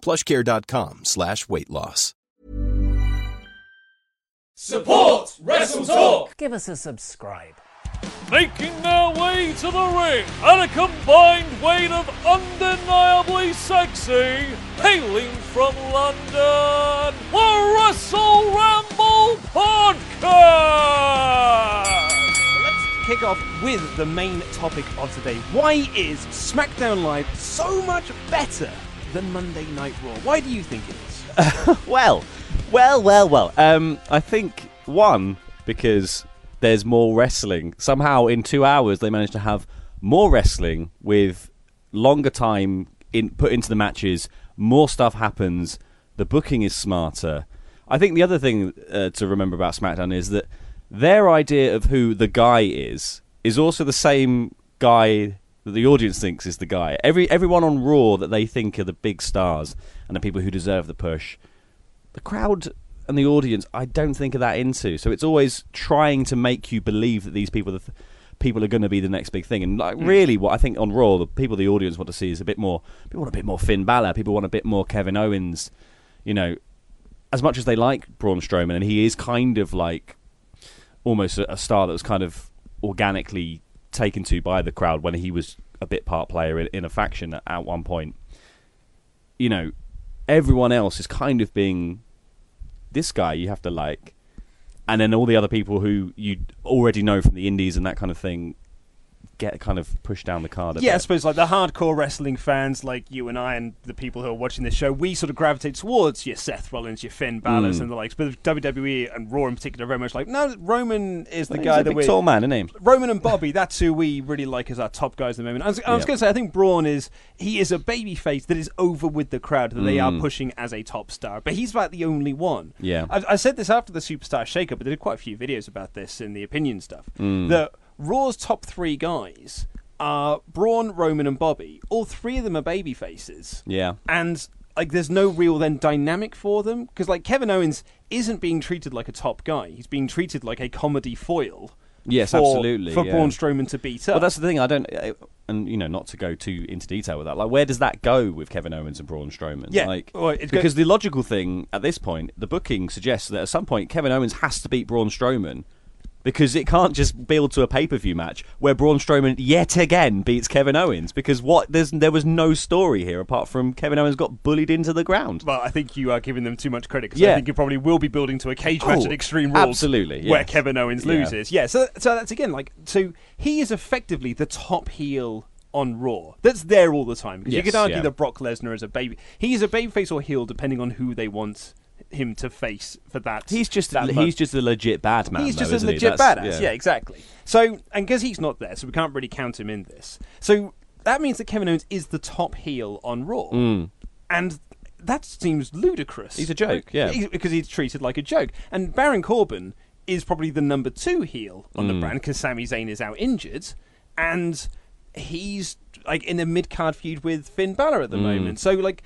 plushcare.com slash weight loss. Support Wrestle Talk! Give us a subscribe. Making their way to the ring at a combined weight of undeniably sexy, hailing from London, the Wrestle Ramble Podcast! Let's kick off with the main topic of today. Why is SmackDown Live so much better than Monday Night Raw? Why do you think it is? well, well, well, well. Um, I think one because there's more wrestling. Somehow, in two hours, they managed to have more wrestling with longer time in, put into the matches. More stuff happens. The booking is smarter. I think the other thing uh, to remember about SmackDown is that their idea of who the guy is is also the same guy that the audience thinks is the guy. Every everyone on Raw that they think are the big stars and the people who deserve the push, the crowd and the audience, I don't think are that into. So it's always trying to make you believe that these people, are th- people are going to be the next big thing. And like, mm. really, what I think on Raw, the people the audience want to see is a bit more. People want a bit more Finn Balor. People want a bit more Kevin Owens. You know, as much as they like Braun Strowman, and he is kind of like almost a, a star that was kind of organically taken to by the crowd when he was a bit part player in, in a faction at, one point. You know, everyone else is kind of being this guy you have to like, and then all the other people who you already know from the indies and that kind of thing get kind of pushed down the card. Yeah, I suppose like the hardcore wrestling fans, like you and I, and the people who are watching this show, we sort of gravitate towards your Seth Rollins, your Finn Balor's, Mm. and the likes. But WWE and Raw in particular, are very much like no, Roman is the He's guy that we tall man, isn't he? Roman and Bobby, that's who we really like as our top guys at the moment. I was, I was Yeah. going to say, I think Braun is he is a baby face that is over with the crowd that they are Mm. pushing as a top star, but he's about the only one. Yeah. I, I said this after the Superstar Shakeup, but I did quite a few videos about this in the opinion stuff. Mm. That Raw's top three guys are Braun, Roman, and Bobby. All three of them are baby faces Yeah. and like there's no real then dynamic for them because like Kevin Owens isn't being treated like a top guy. He's being treated like a comedy foil. Yes, for, absolutely, For yeah. Braun Strowman to beat up. Well, that's the thing. I don't, uh, and you know, not to go too into detail with that. Like, where does that go with Kevin Owens and Braun Strowman? Yeah, like it go- because the logical thing at this point, the booking suggests that at some point Kevin Owens has to beat Braun Strowman. Because it can't just build to a pay per view match where Braun Strowman yet again beats Kevin Owens. Because what there's there was no story here apart from Kevin Owens got bullied into the ground. Well, I think you are giving them too much credit because Yeah. I think you probably will be building to a cage match Oh, at Extreme Rules, absolutely, where. Kevin Owens Yeah. loses. Yeah, so so that's again like so he is effectively the top heel on Raw. That's there all the time because you could argue yeah. that Brock Lesnar is a baby. He is a babyface or heel depending on who they want him to face for that. He's just that he's just a legit bad man. He's though, just a legit badass. Yeah. exactly. So, and because he's not there, so we can't really count him in this. So that means that Kevin Owens is the top heel on Raw, and that seems ludicrous. Mm. He's a joke, yeah. He- because he's treated like a joke. And Baron Corbin is probably the number two heel on Mm. the brand because Sami Zayn is out injured, and he's like in a mid card feud with Finn Balor at the Mm. moment. So like,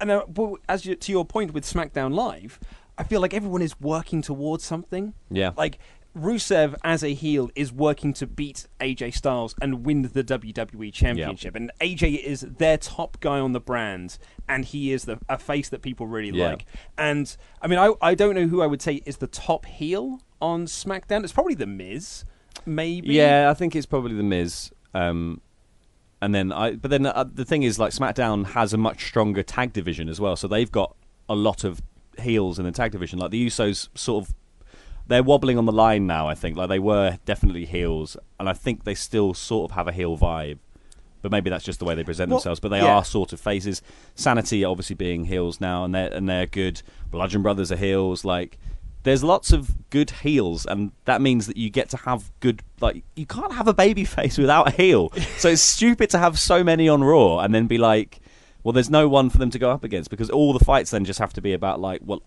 and uh, well, as you, to your point with SmackDown Live, I feel like everyone is working towards something. Yeah. Like Rusev as a heel is working to beat AJ Styles and win the WWE Championship, and AJ is their top guy on the brand, and he is the a face that people really Yeah. like. And I mean, I I don't know who I would say is the top heel on SmackDown. It's probably the Miz, maybe. Yeah, I think it's probably the Miz. Um, and then I, but then uh, the thing is, like SmackDown has a much stronger tag division as well, so they've got a lot of heels in the tag division. Like the Usos, sort of, they're wobbling on the line now. I think like they were definitely heels, and I think they still sort of have a heel vibe. But maybe that's just the way they present Well, themselves. But they yeah. are sort of faces. Sanity obviously being heels now, and they're and they're good. Bludgeon Brothers are heels. Like there's lots of good heels, and that means that you get to have good. Like you can't have a baby face without a heel. so it's stupid to have so many on Raw and then be like, well, there's no one for them to go up against because all the fights then just have to be about like, well,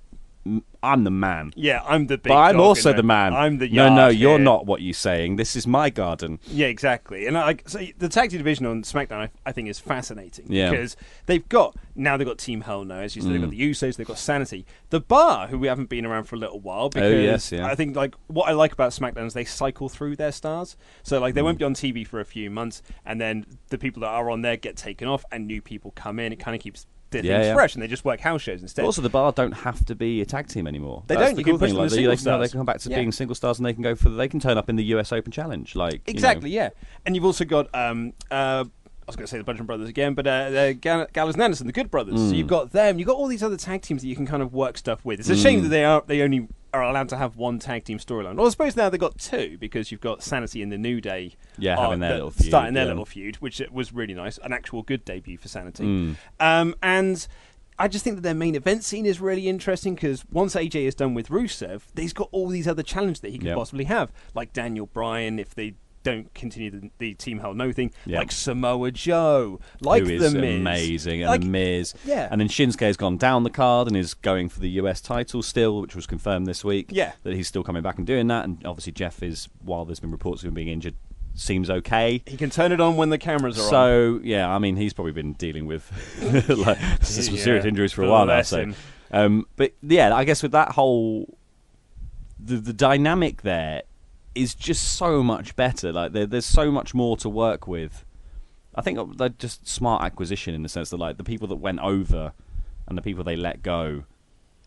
I'm the man. Yeah, I'm the big. But I'm also the man. I'm the no, no, you're here. not what you're saying. This is my garden. Yeah, exactly. And like so the tag team division on SmackDown, I, I think is fascinating Yeah. because they've got now they've got Team Hell No, as you said, they've got Mm. the Usos, they've got Sanity, the Bar, who we haven't been around for a little while. Because Oh, yes, yeah. I think like what I like about SmackDown is they cycle through their stars. So like they Mm. won't be on TV for a few months, and then the people that are on there get taken off, and new people come in. It kind of keeps the Yeah, things yeah. fresh, and they just work house shows instead. But also, the bar don't have to be a tag team anymore. They That's don't. The You cool can push thing. them Like, they, they, can, they can come back to Yeah. being single stars, and they can go for. They can turn up in the US Open Challenge. Like you know. Exactly, yeah. And you've also got um uh I was going to say the Bludgeon Brothers again, but uh, the Gall- Gallows and Anderson, the Good Brothers. So Mm. you've got them. You've got all these other tag teams that you can kind of work stuff with. It's a shame Mm. that they are they only are allowed to have one tag team storyline. Well, I suppose now they've got two because you've got Sanity and the New Day. Yeah, having their the- little feud, starting their yeah. little feud, which was really nice. An actual good debut for Sanity. Mm. Um, and I just think that their main event scene is really interesting because once AJ is done with Rusev, he's got all these other challenges that he could Yep. possibly have, like Daniel Bryan if they don't continue the, the Team Hell No thing, Yep. like Samoa Joe, like who the Miz, amazing, and Like, the Miz. yeah. And then Shinsuke's gone down the card and is going for the US title still, which was confirmed this week. Yeah. That he's still coming back and doing that. And obviously, Jeff is, while there's been reports of him being injured, seems okay. he can turn it on when the cameras are on. So, yeah, I mean, he's probably been dealing with like, some Yeah, serious injuries for a while now. So. Um, but yeah, I guess with that whole the the dynamic there is just so much better. Like there, there's so much more to work with. I think they're just smart acquisition in the sense that like the people that went over and the people they let go,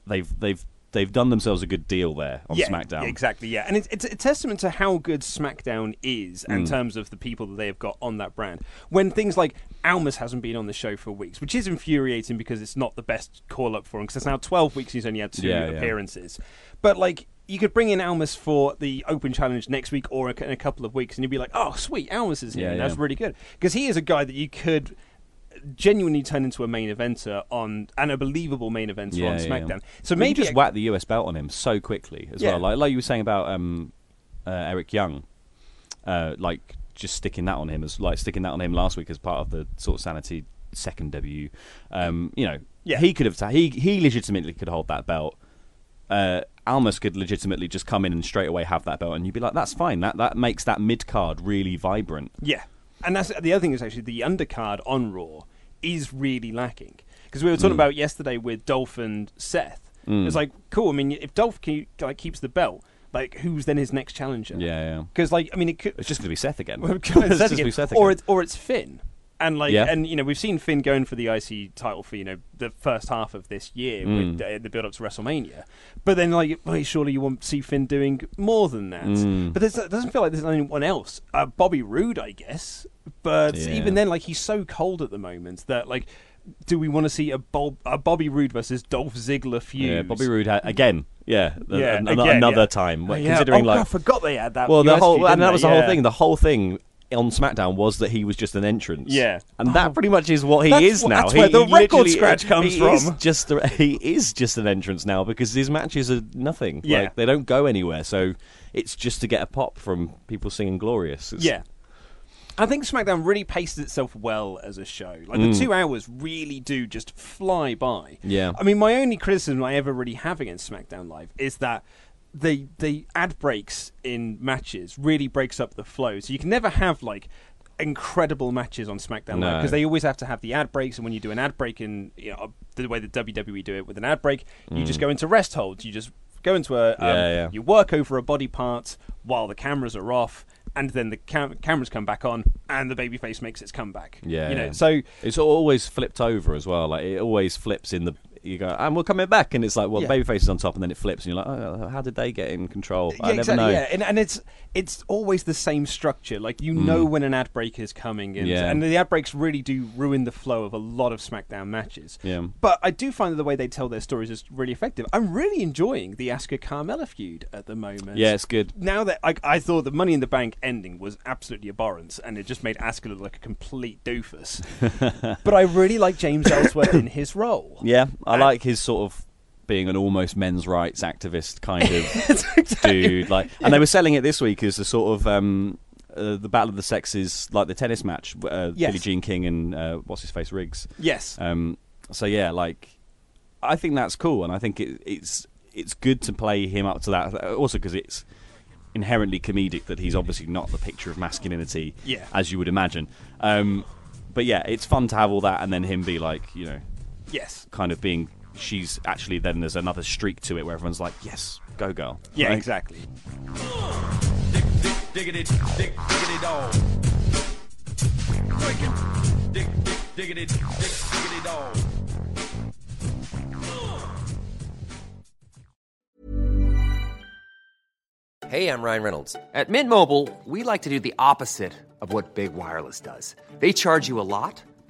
they've they've they've done themselves a good deal there on yeah, SmackDown. yeah, exactly, yeah. And it's, it's a testament to how good SmackDown is in Mm. terms of the people that they have got on that brand. When things like Almas hasn't been on the show for weeks, which is infuriating because it's not the best call up for him, because it's now 12 weeks he's only had two Yeah, yeah. appearances. But, like, you could bring in Almas for the Open Challenge next week or in a couple of weeks, and you'd be like, oh, sweet, Almas is here. Yeah, That's yeah. really good. Because he is a guy that you could genuinely turn into a main eventer on and a believable main eventer Yeah, on SmackDown. So You maybe just whack the US belt on him so quickly as well. Like like you were saying about um, uh, Eric Young, uh, like just sticking that on him as like sticking that on him last week as part of the sort of sanity second W. Um, you know, Yeah. he could have he he legitimately could hold that belt. Uh, Almas could legitimately just come in and straight away have that belt, and you'd be like, "That's fine. That that makes that mid card really vibrant." Yeah, and that's the other thing is actually the undercard on Raw is really lacking because we were talking Mm. about yesterday with Dolph and Seth. Mm. It's like cool. I mean, if Dolph keep, like keeps the belt, like who's then his next challenger? Yeah, yeah. Because like I mean, it could It's just going to be Seth again. Well, it's Seth just again. be Seth or it's or it's Finn. And like, Yeah. and you know, we've seen Finn going for the IC title for you know the first half of this year with Mm. uh, the build up to WrestleMania. But then, like, well, surely you want to see Finn doing more than that. Mm. But there's, it doesn't feel like there's anyone else. Uh, Bobby Roode, I guess. But Yeah. even then, like, he's so cold at the moment that like. Do we want to see a, Bob, a Bobby Roode versus Dolph Ziggler feud? Yeah, Bobby Roode ha- again. Yeah, Yeah, an- again, another yeah. time. Considering Oh, like God, I forgot they had that. Well, the whole feud, and that was the whole thing. The whole thing on SmackDown was that he was just an entrance. Yeah. and that pretty much is what he That's is now. that's He- where the record scratch comes from. just he is just an entrance now because his matches are nothing. Yeah. like, they don't go anywhere. So it's just to get a pop from people singing "Glorious." It's- Yeah. I think SmackDown really paces itself well as a show. Like Mm. the two hours really do just fly by. Yeah. I mean, my only criticism I ever really have against SmackDown Live is that the the ad breaks in matches really breaks up the flow. So you can never have like incredible matches on SmackDown Live No. because they always have to have the ad breaks. And when you do an ad break in you know the way the WWE do it with an ad break, you just Mm. go into rest holds. You just go into a um, Yeah, yeah. you work over a body part while the cameras are off, and then the cam- cameras come back on, and the babyface makes its comeback. Yeah, you know. yeah. So It's always flipped over as well. Like it always flips in the you go, and we're coming back, and it's like, well, Yeah. babyface is on top, and then it flips, and you're like, oh, how did they get in control? I yeah, never exactly. know. Yeah, and, and it's it's always the same structure. Like you know when an ad break is coming, and, Mm. Yeah. and the ad breaks really do ruin the flow of a lot of SmackDown matches. Yeah. But I do find that the way they tell their stories is really effective. I'm really enjoying the Asuka Carmella feud at the moment. Yeah, it's good. Now that I, I thought the Money in the Bank ending was absolutely abhorrent, and it just made Asuka look like a complete doofus. but I really like James Ellsworth in his role. Yeah, I And- like his sort of being an almost men's rights activist kind of Exactly. dude. Like, and they were selling it this week as a sort of um, uh, the battle of the sexes, like the tennis match. Uh, Yes. Billie Jean King and uh, what's his face Riggs. Yes. Um, so yeah, like I think that's cool, and I think it, it's it's good to play him up to that. Also because it's inherently comedic that he's obviously not the picture of masculinity, Yeah. as you would imagine. Um, but yeah, it's fun to have all that, and then him be like, you know, yes. kind of being. She's actually then there's another streak to it where everyone's like, yes, go girl. Yeah, Right? exactly. Diggity, dig, diggity dog. Breaking. Dig, dig, diggity, dig, diggity dog. Hey, I'm Ryan Reynolds. At Mint Mobile, we like to do the opposite of what Big Wireless does. They charge you a lot,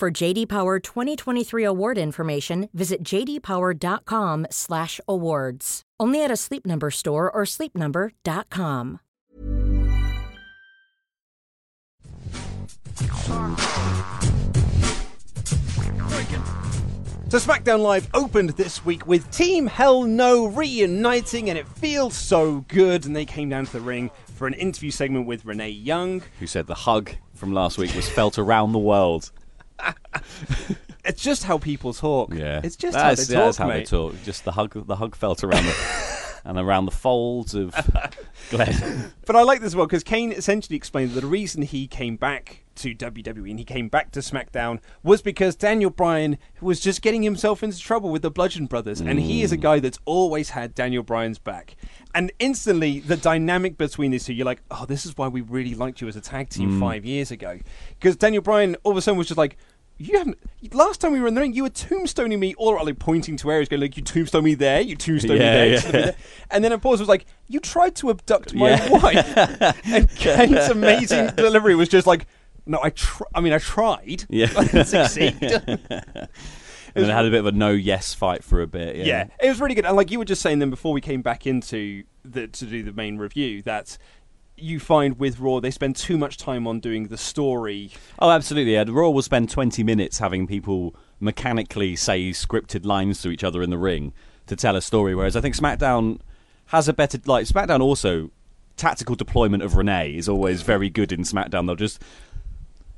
For JD Power 2023 award information, visit jdpower.com/awards. Only at a Sleep Number store or sleepnumber.com. So SmackDown Live opened this week with Team Hell No reuniting, and it feels so good. And they came down to the ring for an interview segment with Renee Young. Who said the hug from last week was felt around the world? It's just how people talk. Yeah, it's just that's, how they talk, that's how mate. they talk. Just the hug, the hug felt around the and around the folds of Glenn. But I like this as well because Kane essentially explained that the reason he came back to WWE and he came back to SmackDown was because Daniel Bryan was just getting himself into trouble with the Bludgeon Brothers, and he is a mm. guy that's always had Daniel Bryan's back. And instantly, the dynamic between these two, you're like, oh, this is why we really liked you as a tag team mm. five years ago. Because Daniel Bryan all of a sudden was just like, you haven't. Last time we were in the ring, you were tombstoning me, all like pointing to areas, going like, "You tombstone me there, you tombstone me there." yeah. there." And then, of course, it was like, "You tried to abduct my Yeah. wife." and Kane's amazing delivery was just like, "No, I tr- I mean, I tried. Yeah. I didn't succeed." and then had a bit of a no yes fight for a bit. Yeah, yeah, it was really good. And like you were just saying, then before we came back into the to do the main review, that you find with Raw they spend too much time on doing the story. Oh, absolutely. Yeah. Raw will spend 20 minutes having people mechanically say scripted lines to each other in the ring to tell a story, whereas I think SmackDown has a better. Like, SmackDown also tactical deployment of Renee is always very good in SmackDown. They'll just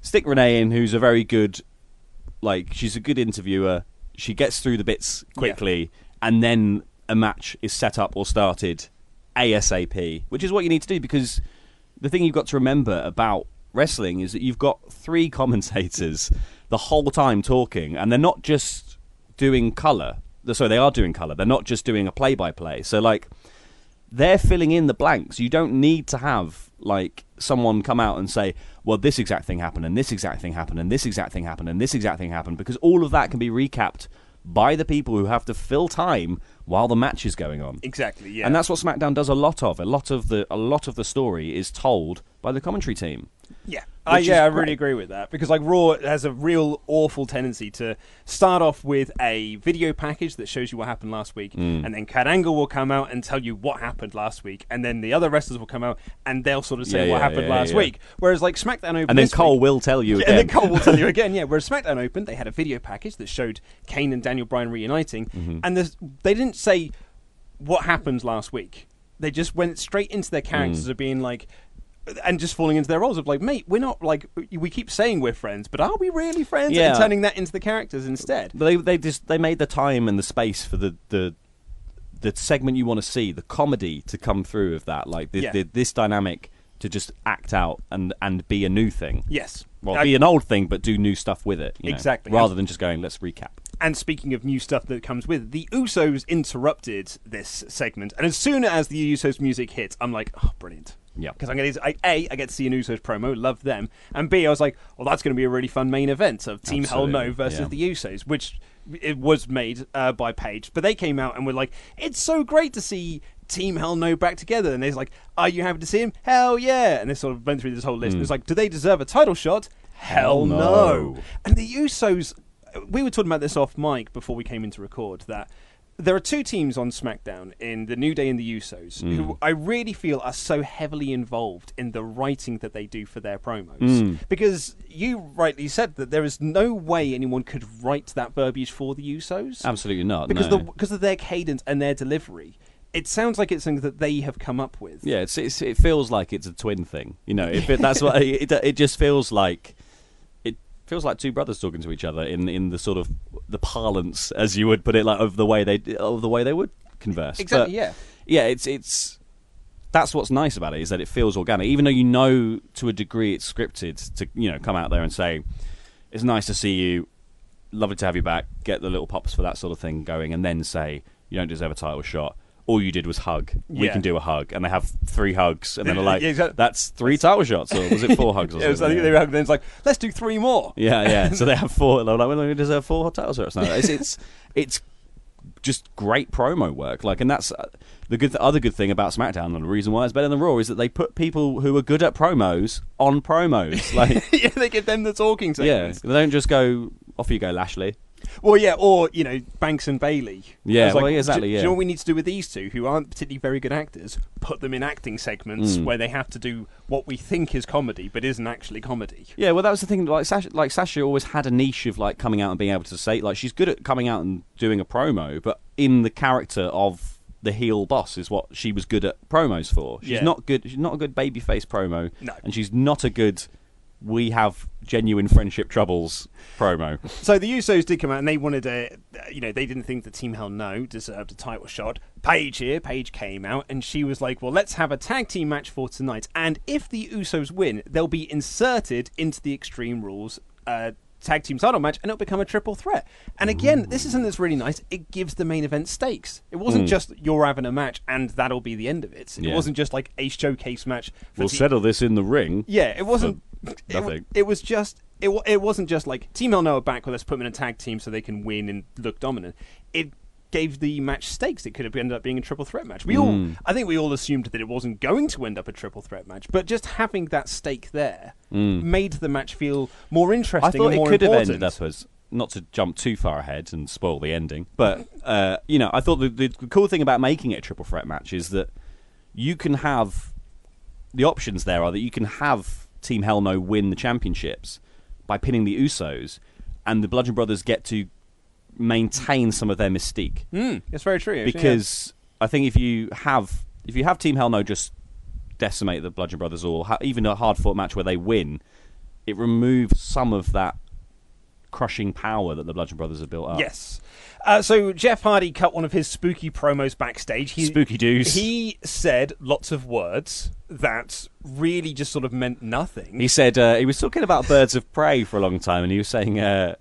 stick Renee in, who's a very good, like she's a good interviewer. She gets through the bits quickly, and then a match is set up or started ASAP, which is what you need to do because the thing you've got to remember about wrestling is that you've got three commentators the whole time talking, and they're not just doing color. So they are doing color. They're not just doing a play-by-play. So like they're filling in the blanks. You don't need to have like someone come out and say, "Well, this exact thing happened, and this exact thing happened, and this exact thing happened, and this exact thing happened," because all of that can be recapped by the people who have to fill time while the match is going on. Exactly. Yeah. And that's what SmackDown does a lot of. A lot of the a lot of the story is told by the commentary team. Yeah, I, yeah, I great. really agree with that because like Raw has a real awful tendency to start off with a video package that shows you what happened last week, Mm. and then Kurt Angle will come out and tell you what happened last week, and then the other wrestlers will come out and they'll sort of say Yeah, what yeah, happened yeah, last yeah. week. Whereas like SmackDown Open, And then this Cole week- will tell you again. and then Cole will tell you again. Yeah, whereas SmackDown Open, they had a video package that showed Kane and Daniel Bryan reuniting, Mm-hmm. and they didn't say what happened last week. They just went straight into their Mm. characters of being like, and just falling into their roles of like, mate, we're not like we keep saying we're friends, but are we really friends? Yeah. And turning that into the characters instead. But they they just they made the time and the space for the the the segment you want to see, the comedy to come through of that, like the, Yeah. the, this dynamic to just act out and and be a new thing. Yes. Well, I- be an old thing, but do new stuff with it. you know, Exactly. Rather than just going, let's recap. And speaking of new stuff that comes with, the Usos interrupted this segment, and as soon as the Usos music hit, I'm like, oh, brilliant. Yeah. Because I'm going to, I, A, I get to see an Usos promo, love them, and B, I was like, well, that's going to be a really fun main event of Team Hell No versus yeah. the Usos, which it was made uh, by Paige, but they came out and were like, it's so great to see Team Hell No back together, and they're like, are you happy to see him? Hell yeah! And they sort of went through this whole list. Mm. It was like, do they deserve a title shot? Hell no. no. And the Usos, we were talking about this off mic before we came in to record that there are two teams on SmackDown in the New Day and the Usos Mm. who I really feel are so heavily involved in the writing that they do for their promos. Mm. Because you rightly said that there is no way anyone could write that verbiage for the Usos. Absolutely not. Because no. the because of their cadence and their delivery. It sounds like it's something that they have come up with. Yeah, it's, it's it feels like it's a twin thing. You know, if it, that's what it, it just feels like. It feels like two brothers talking to each other in in the sort of the parlance, as you would put it, like of the way they of the way they would converse. Exactly, But, yeah. yeah. It's it's that's what's nice about it is that it feels organic, even though you know to a degree it's scripted to you know come out there and say it's nice to see you, lovely to have you back, get the little pops for that sort of thing going, and then say you don't deserve a title shot. All you did was hug. We Yeah. can do a hug, and they have three hugs, and then they're like, Yeah, exactly. "That's three title shots," or was it four hugs? Or Yeah, it was, I something? think they were, then it's like, let's do three more. Yeah, yeah. So they have four. They're like, well, we deserve four title shots now. It's it's it's just great promo work. Like, and that's uh, the good. The other good thing about SmackDown, and the reason why it's better than Raw, is that they put people who are good at promos on promos. Like, yeah, they give them the talking yeah, they don't just go off you go, Lashley. Well, yeah, or you know, Banks and Bayley. Yeah, was like, exactly, Do, do yeah. you know what we need to do with these two, who aren't particularly very good actors? Put them in acting segments Mm. where they have to do what we think is comedy, but isn't actually comedy. Yeah, well, that was the thing. Like Sasha, like Sasha always had a niche of like coming out and being able to say like she's good at coming out and doing a promo, but in the character of the heel boss is what she was good at promos for. She's Yeah. not good. She's not a good babyface promo, No. and she's not a good. We have genuine friendship troubles promo. So the Usos did come out and they wanted a, you know, they didn't think that Team Hell No deserved a title shot. Paige here, Paige came out and she was like, well, let's have a tag team match for tonight. And if the Usos win, they'll be inserted into the Extreme Rules uh, tag team title match and it'll become a triple threat. And again, this is something that's really nice. It gives the main event stakes. It wasn't Mm. just you're having a match and that'll be the end of it. It Yeah. wasn't just like a showcase match. For We'll Te- settle this in the ring. yeah, it wasn't. For It, it was just. It, it wasn't just like Team Hell No are back. Well, let's put them in a tag team so they can win and look dominant. It gave the match stakes. It could have ended up being a triple threat match. We all, Mm. I think, we all assumed that it wasn't going to end up a triple threat match, but just having that stake there Mm. made the match feel more interesting. I thought and it could have ended up as not to jump too far ahead and spoil the ending, but uh, you know, I thought the, the cool thing about making it a triple threat match is that you can have the options. There are that you can have Team Hell No win the championships by pinning the Usos, and the Bludgeon Brothers get to maintain some of their mystique. Mm, it's very true. actually, yeah. because I think if you have if you have Team Hell No just decimate the Bludgeon Brothers, or ha- even a hard fought match where they win, it removes some of that crushing power that the Bludgeon Brothers have built up. Yes. Uh, so Jeff Hardy cut one of his spooky promos backstage. He, Spooky doos. He said lots of words that really just sort of meant nothing. He said uh, he was talking about birds of prey for a long time, and he was saying uh,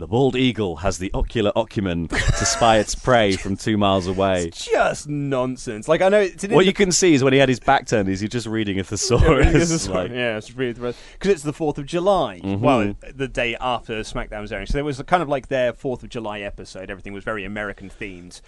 the bald eagle has the ocular ocumen to spy its prey from two miles away. just nonsense. Like I know it's What you can see is when he had his back turned, is he's just reading a thesaurus. like- yeah, it's really because it's the Fourth of July. Mhm. Well, the day after SmackDown was airing, so it was kind of like their Fourth of July episode. Everything was very American themed.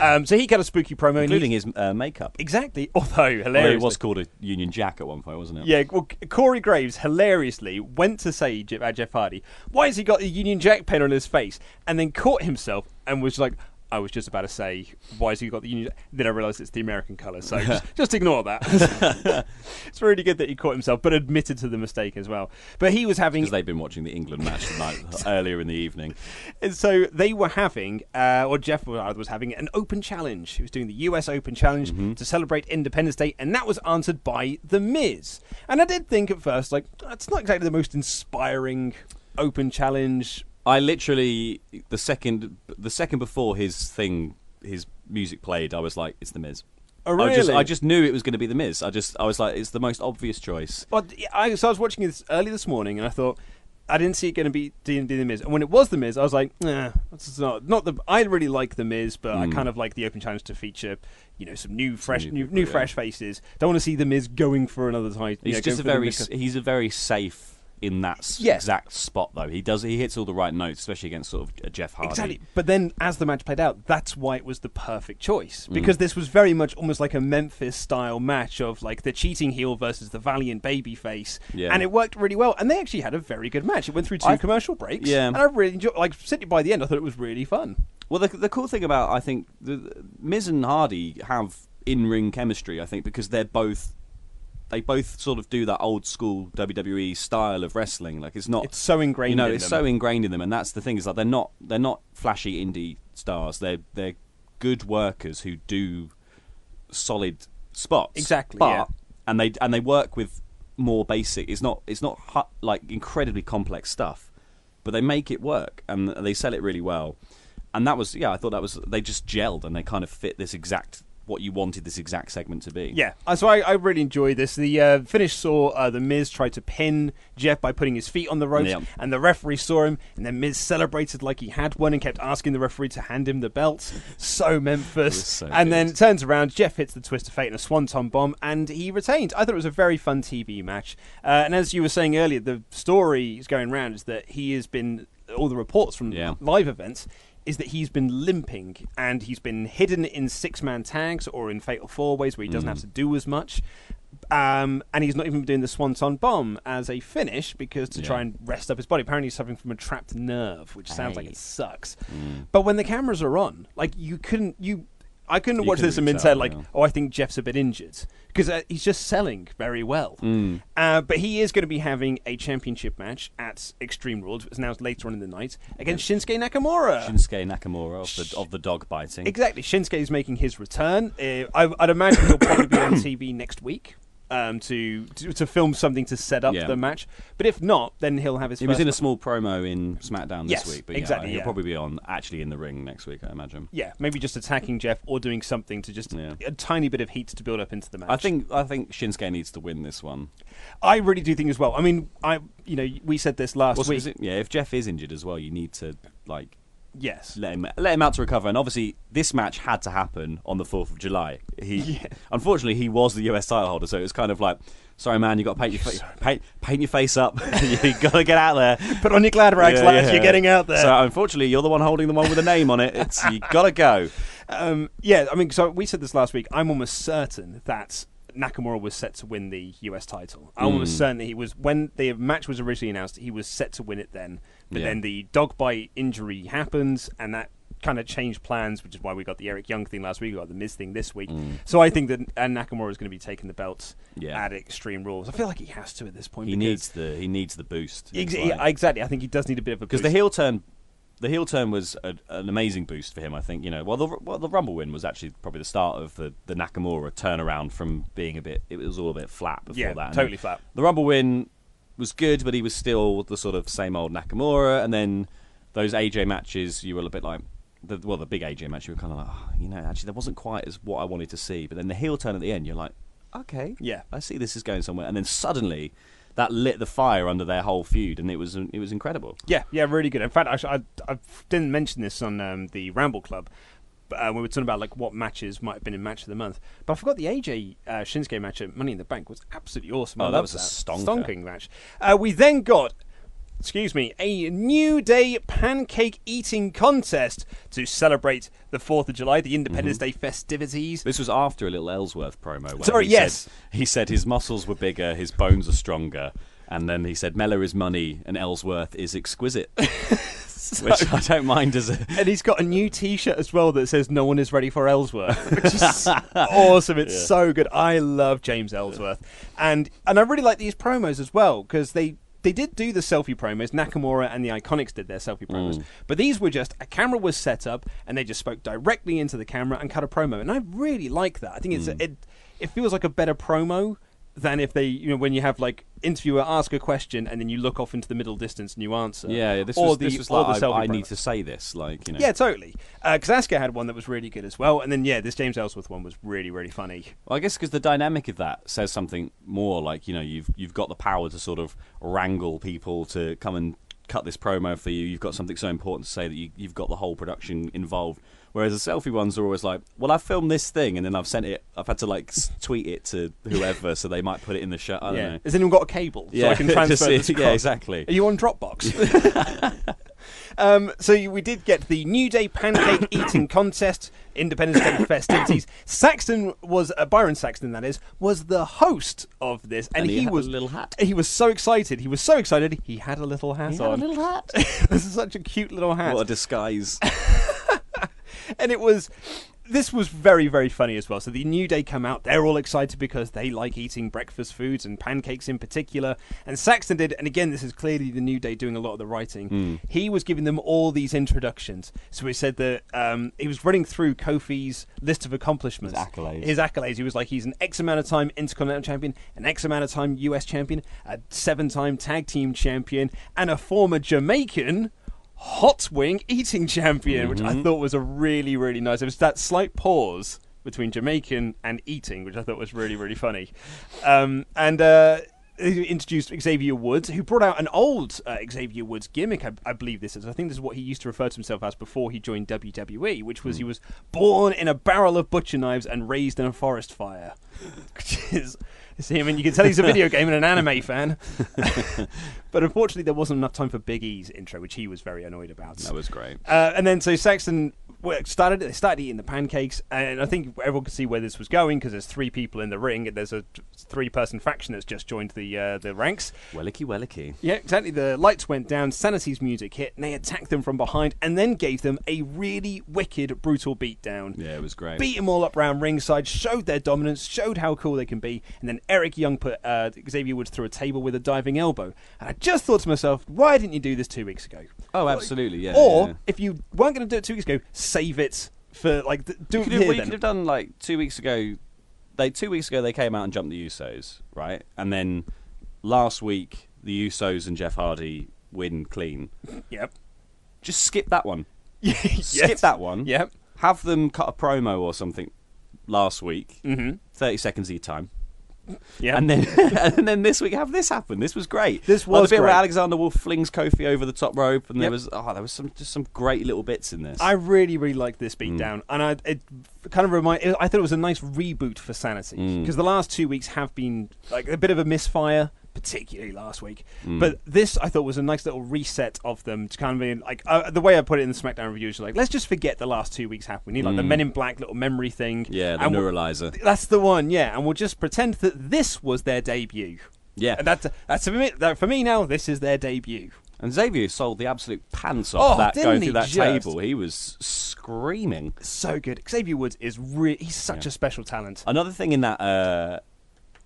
um, so he got a spooky promo, including his uh, makeup. exactly. Although hilarious, it was called a Union Jack at one point, wasn't it? Yeah, well, Corey Graves hilariously went to say Je- Jeff Hardy, "Why has he got a Union Jack pen on his face?" and then caught himself and was like, "I was just about to say, why has he got the Union?" Then I realised it's the American colour, so just, just ignore that. it's really good that he caught himself, but admitted to the mistake as well. But he was having Because they've been watching the England match tonight earlier in the evening. And so they were having, uh, or Jeff was having, an open challenge. He was doing the US Open Challenge Mm-hmm. to celebrate Independence Day, and that was answered by The Miz. And I did think at first, like, that's not exactly the most inspiring Open Challenge. I literally the second the second before his thing his music played, I was like, it's the Miz. Oh, I just really? I just knew it was going to be the Miz. I just I was like, it's the most obvious choice. But I, so I was watching this early this morning, and I thought I didn't see it going to be D The Miz. And when it was The Miz, I was like, nah, that's not not the. I really like The Miz, but I Mm. kind of like the Open Challenge to feature, you know, some new fresh, new new, new yeah. fresh faces. Don't want to see The Miz going for another title. He's just a very he's a very safe in that Yeah. exact spot though. He does he hits all the right notes, especially against sort of a Jeff Hardy. Exactly. But then as the match played out, that's why it was the perfect choice. Mm. Because this was very much almost like a Memphis style match of like the cheating heel versus the valiant baby face. Yeah. And it worked really well. And they actually had a very good match. It went through two I- commercial breaks. Yeah. And I really enjoyed like certainly by the end I thought it was really fun. Well, the, the cool thing about I think the, the Miz and Hardy have in ring chemistry. I think because they're both they both sort of do that old school WWE style of wrestling. Like it's not It's so ingrained You know, in it's them. so ingrained in them, and that's the thing is like they're not they're not flashy indie stars. They're they're good workers who do solid spots. Exactly, but yeah. and they and they work with more basic. It's not it's not hu- like incredibly complex stuff, but they make it work and they sell it really well. And that was yeah, I thought that was they just gelled and they kind of fit this exact what you wanted this exact segment to be. Yeah, uh, so I, I really enjoyed this. The uh, finish saw uh, the Miz try to pin Jeff by putting his feet on the ropes, Yeah. and the referee saw him, and then Miz celebrated like he had one and kept asking the referee to hand him the belt. So Memphis, so and then turns around. Jeff hits the twist of fate and a swanton bomb, and he retained. I thought it was a very fun TV match. Uh, and as you were saying earlier, the story is going around is that he has been all the reports from Yeah. live events is that he's been limping and he's been hidden in six man tags or in fatal four ways where he doesn't Mm. have to do as much. Um, and he's not even doing the swanton bomb as a finish because to try and rest up his body. Apparently, he's suffering from a trapped nerve, which sounds like it sucks. Mm. But when the cameras are on, like you couldn't you. I couldn't You watch this and been said like, yeah. "Oh, I think Jeff's a bit injured," because uh, he's just selling very well. Mm. Uh, but he is going to be having a championship match at Extreme Rules. It's announced later on in the night against Shinsuke Nakamura. Shinsuke Nakamura of the of the dog biting. Exactly. Shinsuke is making his return. Uh, I, I'd imagine he'll probably be on TV next week um, to, to to film something to set up Yeah. the match. But if not, then he'll have his. He was in a small promo in SmackDown this Yes, week, but exactly, yeah, he'll yeah. probably be on actually in the ring next week, I imagine. Yeah, maybe just attacking Jeff or doing something to just Yeah. a tiny bit of heat to build up into the match. I think I think Shinsuke needs to win this one. I really do think as well. I mean, I you know we said this last week. it- yeah, if Jeff is injured as well, you need to like Yes. let him let him out to recover. And obviously, this match had to happen on the fourth of July. He unfortunately he was the US title holder, so it was kind of like, sorry man, you got to paint your fa- paint, paint your face up. you got to get out there. Put on your glad rags, lads. You're getting out there. So unfortunately, you're the one holding the one with a name on it. It's you got to go. Um, yeah, I mean, so we said this last week. I'm almost certain that Nakamura was set to win the US title. I'm almost Mm. certain that he was when the match was originally announced. He was set to win it then, but Yeah. then the dog bite injury happens, and that kind of changed plans, which is why we got the Eric Young thing last week. We got the Miz thing this week. So I think that uh, Nakamura is going to be taking the belt Mm. Yeah. at Extreme Rules. I feel like he has to at this point. He needs the he needs the boost Ex- like- exactly. I think he does need a bit of a because the heel turn the heel turn was a, an amazing boost for him. I think you know, well, the well, the Rumble win was actually probably the start of the, the Nakamura turnaround from being a bit. It was all a bit flat before Yeah, that. And totally flat. The Rumble win was good, but he was still the sort of same old Nakamura. And then those AJ matches, you were a bit like. The, well, the big AJ match, you were kind of like, oh, you know, actually, that wasn't quite as what I wanted to see. But then the heel turn at the end, you're like, okay, Yeah. I see this is going somewhere. And then suddenly, that lit the fire under their whole feud, and it was it was incredible. Yeah, yeah, really good. In fact, I, I, I didn't mention this on um, the Ramble Club. But, uh, we were talking about like what matches might have been in match of the month, but I forgot the AJ uh, Shinsuke match at Money in the Bank was absolutely awesome. Oh, I that was a stonker. stonking match. Uh, we then got, excuse me, a New Day pancake eating contest to celebrate the Fourth of July, the Independence Mm-hmm. Day festivities. This was after a little Ellsworth promo. Where Sorry, he yes. Said, he said his muscles were bigger, his bones are stronger, and then he said Mella is money and Ellsworth is exquisite, which I don't mind as a. And he's got a new T-shirt as well that says "No one is ready for Ellsworth," which is awesome. It's so good. I love James Ellsworth, and and I really like these promos as well because they. They did do the selfie promos. Nakamura and the Iconics did their selfie promos, mm. but these were just a camera was set up and they just spoke directly into the camera and cut a promo. And I really like that. I think it's mm. it it feels like a better promo than if they you know when you have like interviewer ask a question and then you look off into the middle distance and you answer. Yeah, yeah, this or was, the, this was like I, I need to say this, like you know. Yeah, totally. Uh, because Asuka had one that was really good as well, and then yeah, this James Ellsworth one was really, really funny. Well, I guess because the dynamic of that says something more like you know you've you've got the power to sort of wrangle people to come and cut this promo for you. You've got something so important to say that you, you've got the whole production involved. Whereas the selfie ones are always like, well, I filmed this thing and then I've sent it. I've had to like tweet it to whoever so they might put it in the show. I don't yeah. know. Has anyone got a cable so I can transfer just- this yeah, exactly. Are you on Dropbox? um, so we did get the New Day pancake eating contest, Independence Day festivities. Saxton was uh, Byron Saxton, that is, was the host of this, and, And he had a was little hat. He was so excited. He was so excited. He had a little hat on. Little hat. this is such a cute little hat. What a disguise. and it was this was very very funny as well. So the new day come out they're all excited because they like eating breakfast foods and pancakes in particular. And saxton did and again this is clearly the new day doing a lot of the writing. He was giving them all these introductions. So he said that um, he was running through kofi's list of accomplishments. His accolades. his accolades. He was like he's an x amount of time intercontinental champion an x amount of time us champion a seven time tag team champion and a former jamaican hot wing eating champion, which I thought was a really, really nice. It was that slight pause between Jamaican and eating, which I thought was really, really funny. Um, and uh, he introduced Xavier Woods, who brought out an old uh, Xavier Woods gimmick, I, I believe this is. I think this is what he used to refer to himself as before he joined WWE, which was he was born in a barrel of butcher knives and raised in a forest fire. Which is. See, I mean, you can tell he's a video game and an anime fan. but unfortunately, there wasn't enough time for Big E's intro, which he was very annoyed about. that was great. Uh, and then so Saxton started. They started eating the pancakes, and I think everyone could see where this was going because there's three people in the ring, and there's a three-person faction that's just joined the uh, the ranks. Wellicky, wellicky. Yeah, exactly. The lights went down, Sanity's music hit, and they attacked them from behind, and then gave them a really wicked, brutal beatdown. Yeah, it was great. Beat them all up round ringside, showed their dominance, showed how cool they can be, and then Eric Young put uh, Xavier Woods through a table with a diving elbow. And I just thought to myself, why didn't you do this two weeks ago? Oh, absolutely, yeah. or yeah. if you weren't going to do it two weeks ago, save it for like th- do you it here have, well, you then. could have done like two weeks ago. They two weeks ago they came out and jumped the Usos, right? And then last week the Usos and Jeff Hardy win clean. Yep. Just skip that one. yes. Skip that one. Yep. Have them cut a promo or something last week. Mm-hmm. Thirty seconds each time. Yeah. And then and then this week have this happen. This was great. This Like, was the bit where. Alexander Wolfe flings Kofi over the top rope, and there was oh, there was some just some great little bits in this. I really, really liked this Mm. beatdown, and I it kind of remind. I thought it was a nice reboot for Sanity Mm. because the last two weeks have been like a bit of a misfire, particularly last week. Mm. But this I thought was a nice little reset of them to kind of be like uh, the way I put it in the SmackDown reviews. Like, let's just forget the last two weeks happened. We need like the Men in Black little memory thing. Mm. yeah, the and we'll- neuralizer. That's the one, yeah, and we'll just pretend that this was their debut. Yeah. And that's that's for me, that, for me now. This is their debut. And Xavier sold the absolute pants off Oh, that going through that just? table. He was screaming. So good. Xavier Woods is re- he's such a special talent. Another thing in that uh,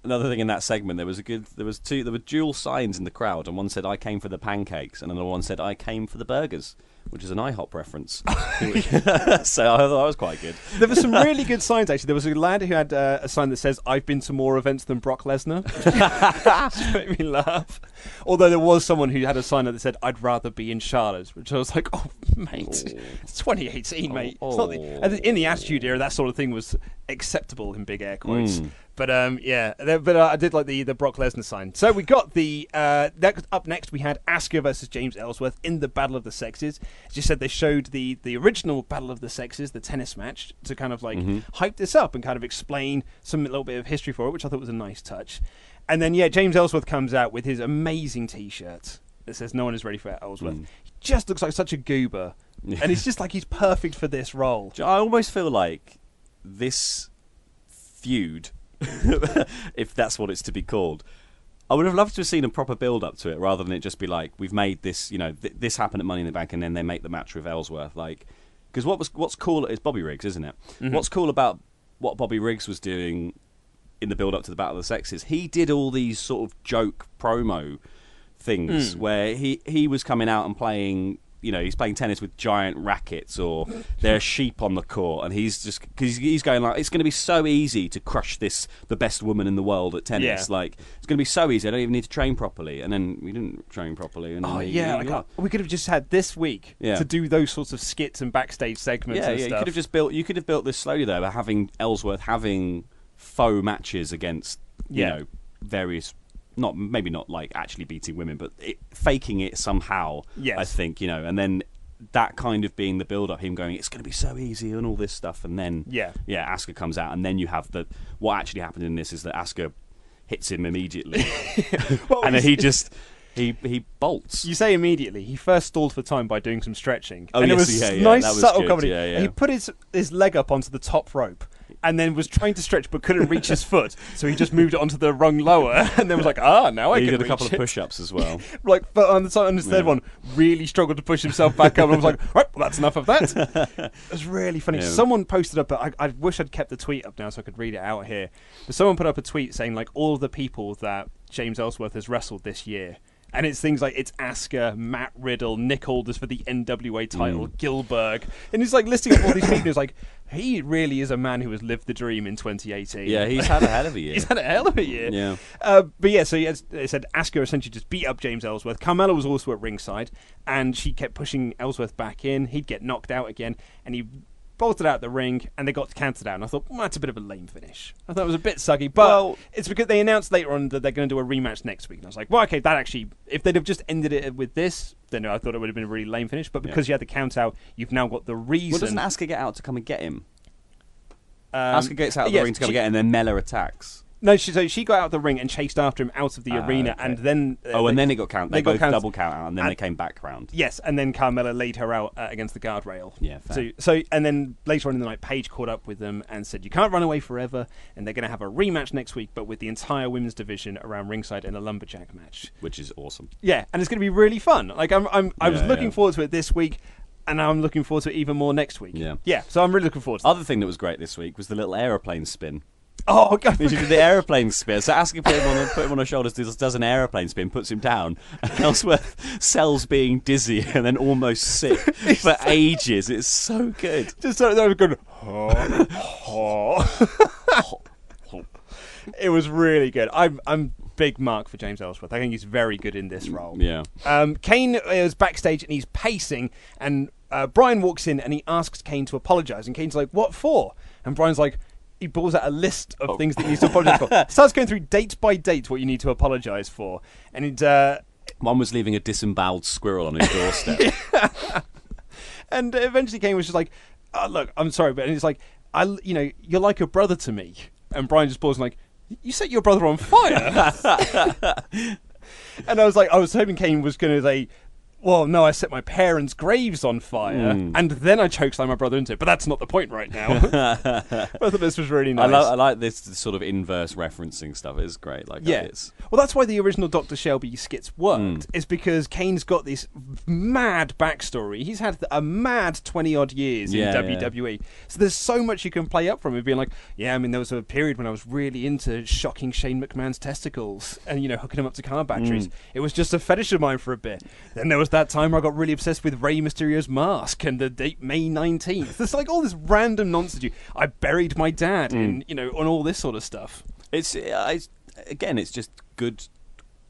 another thing in that segment, there was a good, there was two, there were dual signs in the crowd, and one said "I came for the pancakes," and another one said "I came for the burgers," which is an IHOP reference. so I thought that was quite good. There were some really good signs actually. There was a lad who had uh, a sign that says "I've been to more events than Brock Lesnar," which made me laugh. Although there was someone who had a sign that said "I'd rather be in Charlotte," which I was like, "Oh, mate, it's 2018, mate. It's not the, in the Attitude Era, that sort of thing was acceptable in big air quotes." Mm. But um, yeah, but uh, I did like the the Brock Lesnar sign. So we got the uh, next, up next. We had Asuka versus James Ellsworth in the Battle of the Sexes. As you said, they showed the the original Battle of the Sexes, the tennis match, to kind of like Mhm. hype this up and kind of explain some little bit of history for it, which I thought was a nice touch. And then yeah, James Ellsworth comes out with his amazing T-shirt that says "No one is ready for Ellsworth." He just looks like such a goober, and it's just like he's perfect for this role. I almost feel like this feud, if that's what it's to be called, I would have loved to have seen a proper build up to it rather than it just be like we've made this, you know, th- this happened at Money in the Bank, and then they make the match with Ellsworth, like because what was what's cool is Bobby Riggs, isn't it? Mhm. What's cool about what Bobby Riggs was doing in the build up to the Battle of the Sexes, he did all these sort of joke promo things Mm. where he he was coming out and playing. You know, he's playing tennis with giant rackets, or there are sheep on the court, and he's just because he's going like, it's going to be so easy to crush this, the best woman in the world at tennis. Yeah. Like, it's going to be so easy. I don't even need to train properly, and then we didn't train properly. And Oh yeah, you like, know. we could have just had this week Yeah. to do those sorts of skits and backstage segments. yeah, yeah. You could have just built. You could have built this slowly though, by having Ellsworth having faux matches against you Yeah. know various. Not maybe not like actually beating women, but it, faking it somehow. Yes. I think you know, and then that kind of being the build up, him going, it's going to be so easy and all this stuff, and then Yeah. yeah, Asuka comes out, and then you have the what actually happened in this is that Asuka hits him immediately, and then he just he he bolts. You say immediately. He first stalled for time by doing some stretching, Oh, and it yes, was yeah, yeah, nice, was subtle good, comedy. yeah. He put his his leg up onto the top rope, and then was trying to stretch but couldn't reach his foot, so he just moved it onto the rung lower, and then was like, ah, now I he can did a couple it. of push-ups as well. like, but on the, side- on the third Yeah. one, really struggled to push himself back up. And I was like, right, well, that's enough of that. it was really funny. Yeah. Someone posted up, I, I wish I'd kept the tweet up now so I could read it out here. But someone put up a tweet saying, like, all of the people that James Ellsworth has wrestled this year. And it's things like it's Asuka, Matt Riddle, Nick Aldis for the NWA title, Mm. Gilberg, and he's like listing up all these people. He's like, he really is a man who has lived the dream in 2018. Yeah, he's had a hell of a year. he's had a hell of a year. Yeah. Uh, but yeah, so yes, they said Asuka essentially just beat up James Ellsworth. Carmella was also at ringside, and she kept pushing Ellsworth back in. He'd get knocked out again, and he bolted out the ring, and they got counted out. And I thought, well, that's a bit of a lame finish. I thought it was a bit sucky, but Well- it's because they announced later on that they're going to do a rematch next week. And I was like, well, okay, that actually, if they'd have just ended it with this, then I thought it would have been a really lame finish. But because you had the count out, you've now got the reason. Well, doesn't Asuka get out to come and get him? um, Asuka gets out of yes, the ring to come she- and get him, and then Mella attacks. No, she, so she got out of the ring and chased after him out of the Ah, arena, okay. and then uh, oh, and they- then it got count. They, got both count- double count out, and then and- they came back round. Yes, and then Carmella laid her out uh, against the guardrail. Yeah, fair. So, so, and then later on in the night, Paige caught up with them and said, "You can't run away forever." And they're going to have a rematch next week, but with the entire women's division around ringside in a lumberjack match. which is awesome. Yeah, and it's going to be really fun. Like I'm, I'm I was Yeah, looking yeah. forward to it this week, and now I'm looking forward to it even more next week. Yeah. yeah. So I'm really looking forward to. Other thing that was great this week was the little aeroplane spin. Oh, God. Did the aeroplane spin. So Asuka put him on, put him on her shoulders, does, does an aeroplane spin, puts him down. And Ellsworth sells being dizzy and then almost sick for ages. It's so good. Just so that was good. it was really good. I'm I'm big mark for James Ellsworth. I think he's very good in this role. Yeah. Um, Kane is backstage and he's pacing, and uh, Bryan walks in and he asks Kane to apologise, and Kane's like, "What for?" And Bryan's like. He pulls out a list of things that he needs to apologise for. Starts going through date by date what you need to apologise for, and it, uh, One was leaving a disemboweled squirrel on his doorstep. and eventually Kane was just like, oh, "Look, I'm sorry, but and he's like, I, you know, you're like a brother to me." And Bryan just paused and like, "You set your brother on fire." and I was like, I was hoping Kane was going to say, well, no, I set my parents' graves on fire, Mm. and then I chokeslammed my brother into it. But that's not the point right now. I thought this was really I, nice. lo- I like this sort of inverse referencing stuff. It's great. Like Yeah. it's Well, that's why the original Dr. Shelby skits worked, Mm. is because Kane's got this mad backstory. He's had a mad 20 odd years Yeah, in WWE. So there's so much you can play up from it, being like, yeah, I mean, there was a period when I was really into shocking Shane McMahon's testicles and, you know, hooking him up to car batteries. Mm. It was just a fetish of mine for a bit. Then there was that time where I got really obsessed with Rey Mysterio's mask and the date May 19th. It's like all this random nonsense. I buried my dad Mm. in, you know, on all this sort of stuff. It's, uh, it's again, it's just good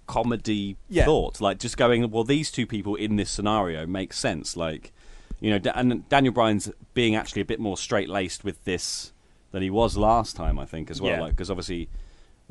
comedy Yeah. thought. Like just going, well, these two people in this scenario make sense. Like, you know, and Daniel Bryan's being actually a bit more straight laced with this than he was last time. I think as well, Yeah. like because obviously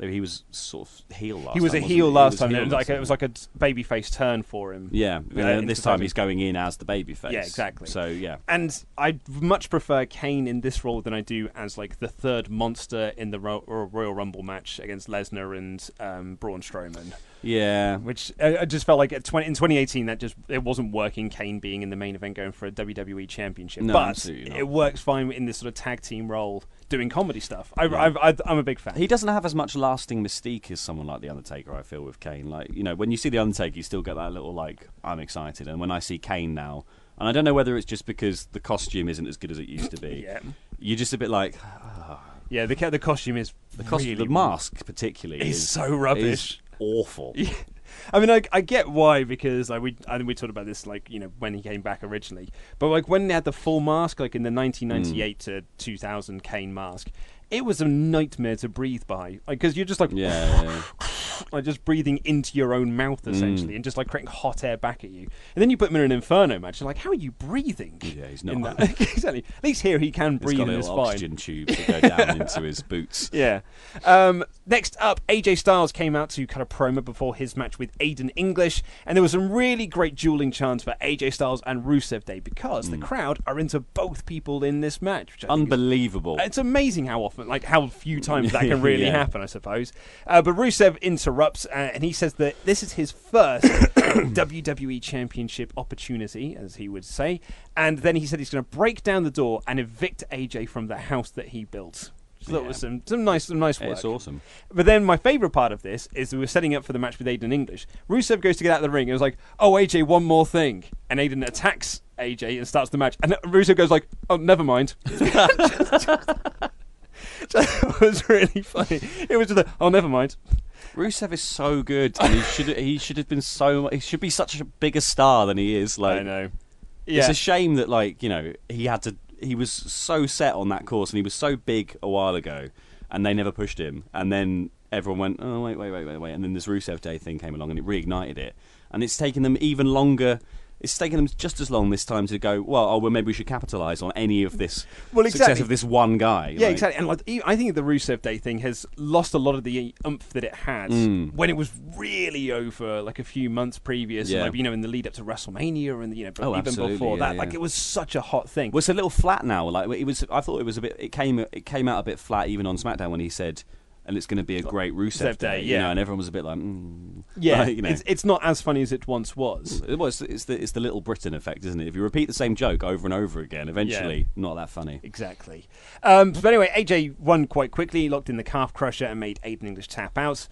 he was sort of heel last. he was time, a heel He last was time. heel It was like a, it was like a babyface turn for him. Yeah, Uh, and this time he's going in as the babyface. Yeah, exactly. So yeah, And I much prefer Kane in this role than I do as like the third monster in the Ro- Royal Rumble match against Lesnar and um, Braun Strowman. yeah. Which I, I just felt like at 20, in 2018 that just it wasn't working. Kane being in the main event going for a WWE Championship, No, but it works fine in this sort of tag team role doing comedy stuff. I, Yeah. I'm a big fan. He doesn't have as much lasting mystique as someone like the Undertaker. I feel with Kane. Like you know, when you see the Undertaker, you still get that little like I'm excited. And when I see Kane now, and I don't know whether it's just because the costume isn't as good as it used to be. Yeah. You're just a bit like yeah, the the costume is the costume, really the mask particularly is is so rubbish. is awful. I mean, I, I get why because like we I think we talked about this like you know when he came back originally, but like when they had the full mask, like in the 1998 mm. to 2000 Kane mask, it was a nightmare to breathe by, like because you're just like Yeah, yeah, like just breathing into your own mouth essentially, Mm. and just like creating hot air back at you. And then you put him in an Inferno match, you're like, how are you breathing? Yeah, he's not. that? exactly. At least here he can He's breathe got a and little fine. oxygen tube to go down into his boots. Yeah. Um, next up, AJ Styles came out to cut a promo before his match with Aiden English, and there was some really great dueling chants for AJ Styles and Rusev Day because the crowd are into both people in this match. Think is- Unbelievable. it's amazing how often, like how few times that can really Yeah. happen, I suppose. Uh, but Rusev interrupts uh, and he says that this is his first WWE Championship opportunity, as he would say. And then he said he's going to break down the door and evict AJ from the house that he built. So that Yeah. was some, some nice, some nice work. It's awesome. But then my favourite part of this is we were setting up for the match with Aiden English. Rusev goes to get out of the ring and was like, "Oh AJ, one more thing," and Aiden attacks AJ and starts the match. And Rusev goes like, "Oh, never mind." That was really funny. It was just like, "Oh, never mind." Rusev is so good, and he should he should have been so he should be such a bigger star than he is. Like I know. It's a shame that like you know he had to. He was so set on that course, and he was so big a while ago, and they never pushed him. And then everyone went, "Oh wait, wait, wait, wait, wait!" And then this Rusev Day thing came along, and it reignited it. And it's taken them even longer. It's taken them just as long this time to go. Well, oh, well, maybe we should capitalise on any of this Well, success of this one guy. Yeah, like- exactly. And like, I think the Rusev Day thing has lost a lot of the oomph that it had Mm. when it was really over, like a few months previous, Yeah. like, you know, in the lead up to WrestleMania, and you know, Oh, even before yeah, that, like it was such a hot thing. Well, it's a little flat now. Like it was, I thought it was a bit. It came, it came out a bit flat even on SmackDown when he said, "And it's going to be a great Rusev, Rusev Day, you yeah. know, and everyone was a bit like, mm. yeah, Like, you know. it's it's not as funny as it once was. It was. It's the it's the little Britain effect, isn't it? If you repeat the same joke over and over again, eventually, not that funny. Exactly. Um, but anyway, AJ won quite quickly. He locked in the calf crusher and made Aiden English tap out.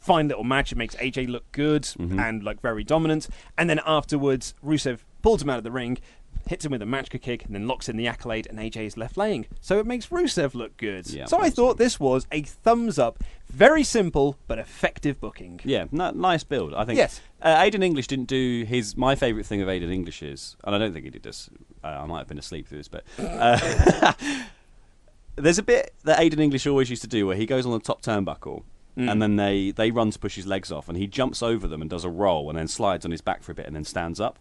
Fine little match. It makes AJ look good Mm-hmm. and like very dominant. And then afterwards, Rusev pulls him out of the ring, hits him with a Machka Kick, and then locks in the accolade. And AJ is left laying. So it makes Rusev look good. Yeah, so I thought this was a thumbs up. Very simple but effective booking. Yeah, no, nice build. I think. Yes. Uh, Aiden English didn't do his. My favourite thing of Aiden English is, and I don't think he did this. Uh, I might have been asleep through this, but uh, there's a bit that Aiden English always used to do where he goes on the top turnbuckle. Mm. And then they, they run to push his legs off, and he jumps over them and does a roll, and then slides on his back for a bit, and then stands up.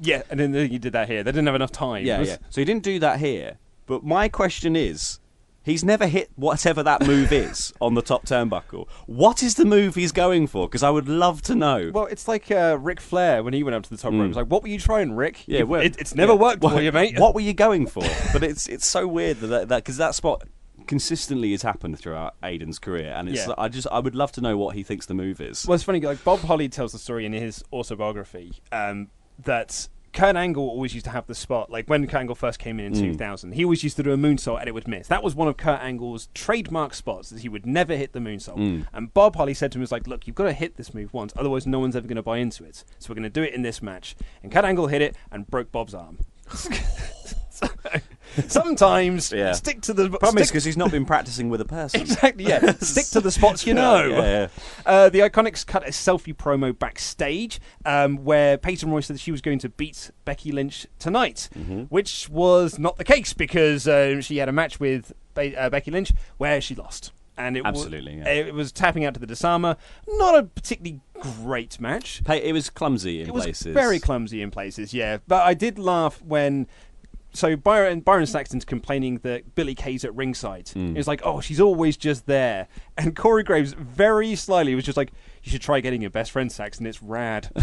Yeah, and then he did that here. They didn't have enough time. Yeah, yeah. So he didn't do that here. But my question is, he's never hit whatever that move is on the top turnbuckle. What is the move he's going for? Because I would love to know. Well, it's like uh, Ric Flair when he went up to the top rope. It's like, what were you trying, Rick? Yeah, You- well, it, it's never yeah. worked What- for you, mate. What were you going for? but it's it's so weird that that because that spot consistently has happened throughout Aiden's career, and it's Yeah. I just I would love to know what he thinks the move is. Well, it's funny. Like Bob Holly tells the story in his autobiography. Um, that Kurt Angle always used to have the spot, like when Kurt Angle first came in in Mm. 2000, he always used to do a moonsault and it would miss. That was one of Kurt Angle's trademark spots, that he would never hit the moonsault. Mm. And Bob Holly said to him, was like, look, you've got to hit this move once, otherwise no one's ever going to buy into it. So we're going to do it in this match. And Kurt Angle hit it and broke Bob's arm. So, Sometimes Yeah. stick to the Problem is because he's not been practicing with a person. Exactly, yeah. Stick to the spots you know. yeah, yeah. Uh, the Iconics cut a selfie promo backstage um, where Peyton Royce said she was going to beat Becky Lynch tonight, Mm-hmm. which was not the case because uh, she had a match with Be- uh, Becky Lynch where she lost. And it Absolutely, yeah. it was tapping out to the disarmer. Not a particularly great match. It was clumsy in It was places. very clumsy in places, yeah. But I did laugh when. So Byron Byron Saxton's complaining that Billy Kay's at ringside. Mm. Was like, "Oh, she's always just there," and Corey Graves very slyly was just like, "You should try getting your best friend Saxton. It's rad."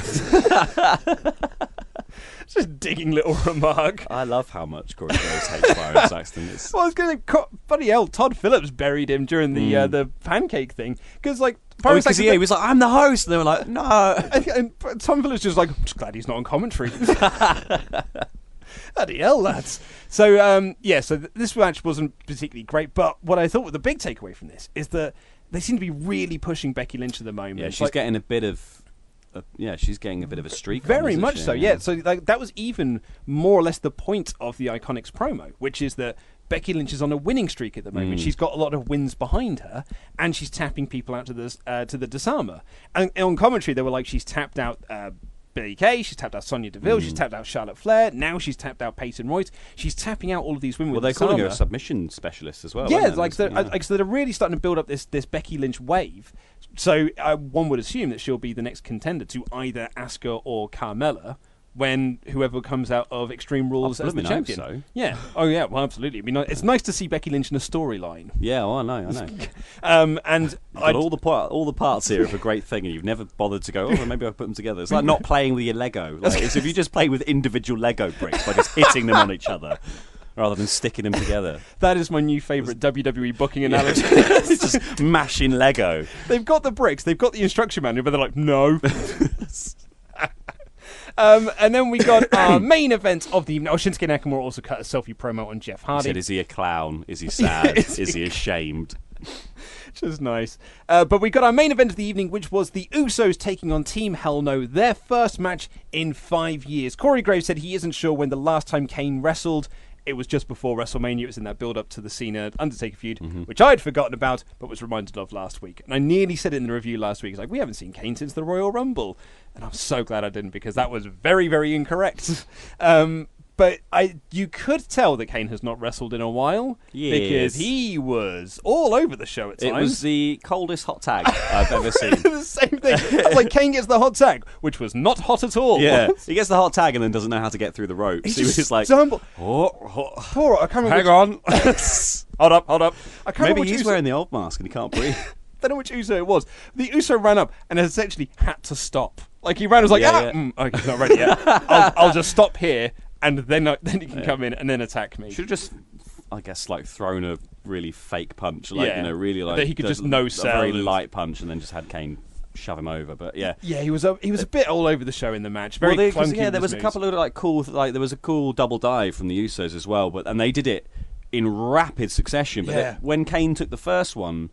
just digging little remark. I love how much Corey Graves hates Byron Saxton. It's, Well, I was going to. Bloody hell, Tom Phillips buried him during the uh, Mm. the pancake thing because like oh, Byron because Saxton. yeah, he was like, "I'm the host," and they were like, "No." and, and Tom Phillips was like, I'm just glad he's not on commentary. Bloody hell, lads. So, um, yeah, so th- this match wasn't particularly great, but what I thought was the big takeaway from this is that they seem to be really pushing Becky Lynch at the moment. Yeah, she's Like, getting a bit of. Yeah, she's getting a bit of a streak. very isn't much so, yeah. So like, that was even more or less the point of the Iconics promo, which is that Becky Lynch is on a winning streak at the moment. Mm. She's got a lot of wins behind her, and she's tapping people out to the uh, to the disarmer. And, and on commentary, they were like, she's tapped out. Uh, Billy Kay, she's tapped out Sonya Deville, she's Mm. tapped out Charlotte Flair, now she's tapped out Peyton Royce. She's tapping out all of these women Well, they're calling her a submission specialist as well. Yeah, like, they're, Yeah. like so they're really starting to build up this this Becky Lynch wave. So uh, one would assume that she'll be the next contender to either Asuka or Carmella when whoever comes out of Extreme Rules as the hope champion. so. Yeah. Oh yeah. Well, absolutely. I mean, it's nice to see Becky Lynch in a storyline. Yeah, well, I know, I know. Um, and You've I got all the part, all the parts here of a great thing, and you've never bothered to go. Oh, well, maybe I'll put them together. It's like not playing with your Lego. Like, it's if you just play with individual Lego bricks by just hitting them on each other, rather than sticking them together. that is my new favourite WWE booking analogy. it's just mashing Lego. they've got the bricks, they've got the instruction manual, but they're like, no. Um, and then we got our main event of the evening. Oh, Shinsuke Nakamura also cut a selfie promo on Jeff He Hardy. said, "Is he a clown? Is he sad? is is he ashamed?" which is nice. Uh, but we got our main event of the evening, which was the Usos taking on Team Hell No, their first match in five years. Corey Graves said he isn't sure when the last time Kane wrestled. It was just before WrestleMania. It was in that build up to the Cena Undertaker feud, which I had forgotten about, but was reminded of last week. And I nearly said it in the review last week. It's like, we haven't seen Kane since the Royal Rumble. And I'm so glad I didn't because that was very, very incorrect. um, but I, you could tell that Kane has not wrestled in a while Yes. because he was all over the show at times. It was the coldest hot tag I've ever seen. the same thing. I was like Kane gets the hot tag, which was not hot at all. Yeah, he gets the hot tag and then doesn't know how to get through the ropes. He's he was like, stumble- oh, oh. Poor, I can't remember. hang which- on. hold up, hold up. I can't Maybe he's Uso- wearing the old mask and he can't breathe. I don't know which Uso it was. The Uso ran up and essentially had to stop. Like he ran, and was like, Yeah, ah, yeah. mm, okay, he's not ready yet. I'll, I'll just stop here, and then I, then he can come in and then attack me. Should have just, I guess, like thrown a really fake punch, like Yeah. you know, really like That he could just no a sell very light punch, and then just had Kane shove him over. But yeah, Yeah, he was a, he was a bit all over the show in the match. Very well, they- yeah, there was his a couple of like cool, like there was a cool double dive from the Usos as well, but and they did it in rapid succession. But Yeah. then when Kane took the first one,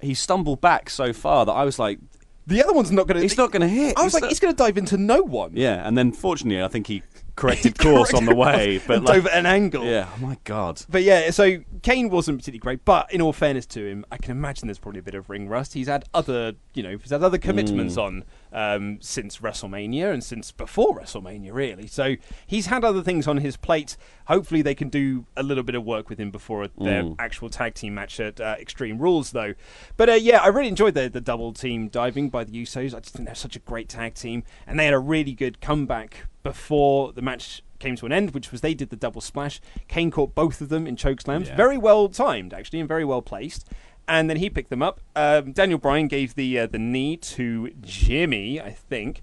he stumbled back so far that I was like. The other one's not going to. He's not going to hit. I was He's like, not- he's going to dive into no one. yeah, and then fortunately, I think he corrected course on the way, but like, dove at an angle. yeah, oh my god. But yeah, so Kane wasn't particularly great, but in all fairness to him, I can imagine there's probably a bit of ring rust. He's had other, you know, he's had other commitments Mm. on um, since WrestleMania and since before WrestleMania, really. So he's had other things on his plate. Hopefully, they can do a little bit of work with him before their Mm. actual tag team match at uh, Extreme Rules, though. But uh, yeah, I really enjoyed the the double team diving by the Usos. I just think they're such a great tag team, and they had a really good comeback before the match came to an end, which was they did the double splash. Kane caught both of them in choke slams, Yeah. very well timed actually, and very well placed. And then he picked them up. Um, Daniel Bryan gave the uh, the knee to Jimmy, I think.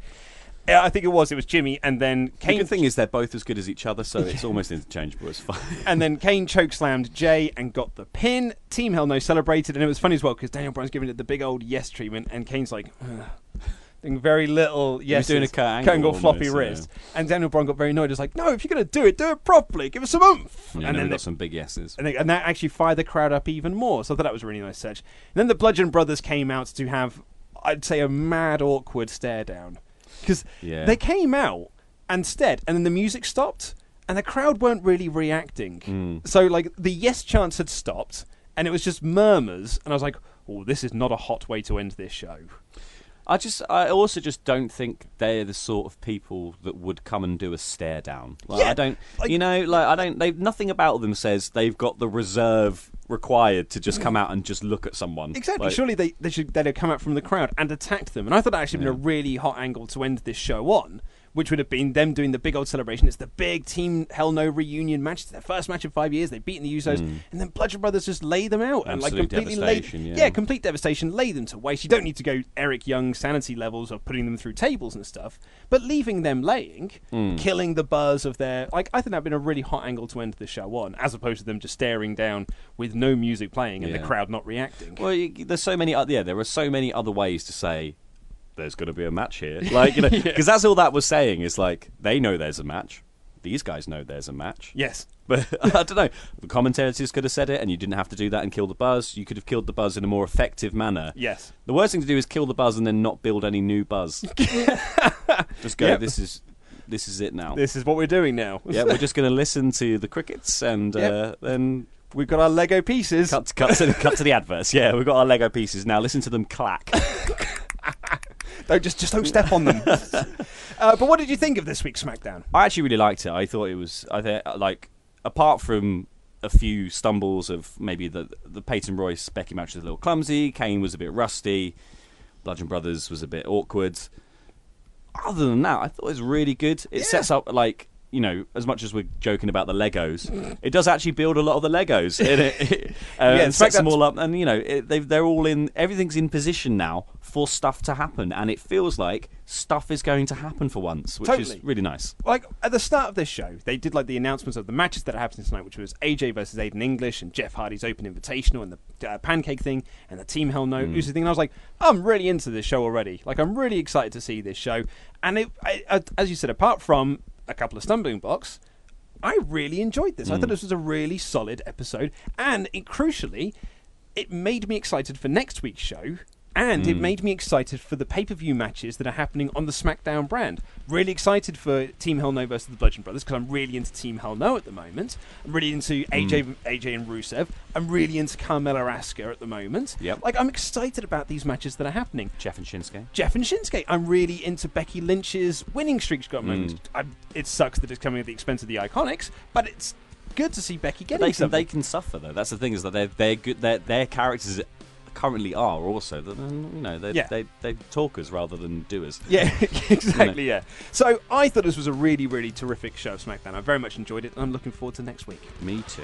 Yeah, I think it was. It was Jimmy, and then The Kane. good thing is they're both as good as each other, so it's almost interchangeable. It's fine. and then Kane choke slammed Jay and got the pin. Team Hell No celebrated, and it was funny as well because Daniel Bryan's giving it the big old yes treatment, and Kane's like, "Ugh." Doing very little. Yes, doing a Kurt Angle floppy almost, yeah. wrist, and Daniel Bryan got very annoyed. It's like, no, if you're going to do it, do it properly. Give us some oomph. Yeah, and then they- got some big yeses. and, they, and that actually fired the crowd up even more. So I thought that was a really nice touch. And then the Bludgeon Brothers came out to have, I'd say, a mad, awkward stare down. Because Yeah. they came out instead, and then the music stopped, and the crowd weren't really reacting. Hmm. So, like, the yes chants had stopped, and it was just murmurs, and I was like, oh, this is not a hot way to end this show. I just, I also just don't think they're the sort of people that would come and do a stare down. Like, Yeah, I don't, like- you know, like I don't. They've nothing about them says they've got the reserve required to just come out and just look at someone. Exactly. Like, Surely they, they should they'd have come out from the crowd and attacked them. And I thought that actually been a really hot angle to end this show on, which would have been them doing the big old celebration. It's the big Team Hell No reunion match. It's their first match in five years. They've beaten the Usos, and then Bludgeon Brothers just lay them out and like Mm. Completely lay, devastation, yeah. complete devastation. Lay them to waste. You don't need to go Eric Young sanity levels of putting them through tables and stuff, but leaving them laying, Mm. killing the buzz of their like. I think that'd been a really hot angle to end the show on, as opposed to them just staring down with no music playing and the crowd not reacting. Well, you, there's so many. oth- Yeah, there are so many other ways to say there's going to be a match here. Like you know, because that's all that was saying is like they know there's a match. These guys know there's a match. Yes. But I don't know. The commentators could have said it, and you didn't have to do that and kill the buzz. You could have killed the buzz in a more effective manner. Yes. The worst thing to do is kill the buzz and then not build any new buzz. just go. Yep. This is this is it now. This is what we're doing now. yeah, we're just going to listen to the crickets and uh, then We've got our Lego pieces. cut, cut, to, cut to the adverts. Yeah, we've got our Lego pieces now. Listen to them clack. Don't just just don't step on them. uh, but what did you think of this week's SmackDown? I actually really liked it. I thought it was. I think like apart from a few stumbles of maybe the the Peyton Royce Becky match was a little clumsy. Kane was a bit rusty. Bludgeon Brothers was a bit awkward. Other than that, I thought it was really good. It sets up like you know, as much as we're joking about the Legos, it does actually build a lot of the Legos. in it, uh, Yeah, and sets them all up, and you know, it, they're all in. Everything's in position now for stuff to happen, and it feels like stuff is going to happen for once, which Totally. is really nice. Like at the start of this show, they did like the announcements of the matches that are happening tonight, which was AJ versus Aiden English and Jeff Hardy's Open Invitational and the uh, Pancake thing and the Team Hell No mm. Uso thing. And I was like, I'm really into this show already. Like I'm really excited to see this show. And it, I, I, as you said, apart from a couple of stumbling blocks. I really enjoyed this. I thought mm. this was a really solid episode, and it, crucially, it made me excited for next week's show, and it made me excited for the pay per view matches that are happening on the SmackDown brand. Really excited for Team Hell No versus the Bludgeon Brothers because I'm really into Team Hell No at the moment. I'm really into AJ, AJ and Rusev. I'm really into Carmella Asuka at the moment. Yep. Like I'm excited about these matches that are happening. Jeff and Shinsuke. Jeff and Shinsuke. I'm really into Becky Lynch's winning streak got Mm. it sucks that it's coming at the expense of the Iconics, but it's good to see Becky getting They can, something. they can suffer though. That's the thing is that they're they're good. Their their characters currently are also. that, You know, they're, Yeah. they they talkers rather than doers. Yeah, exactly. Yeah. So I thought this was a really, really terrific show of SmackDown. I very much enjoyed it, and I'm looking forward to next week. Me too.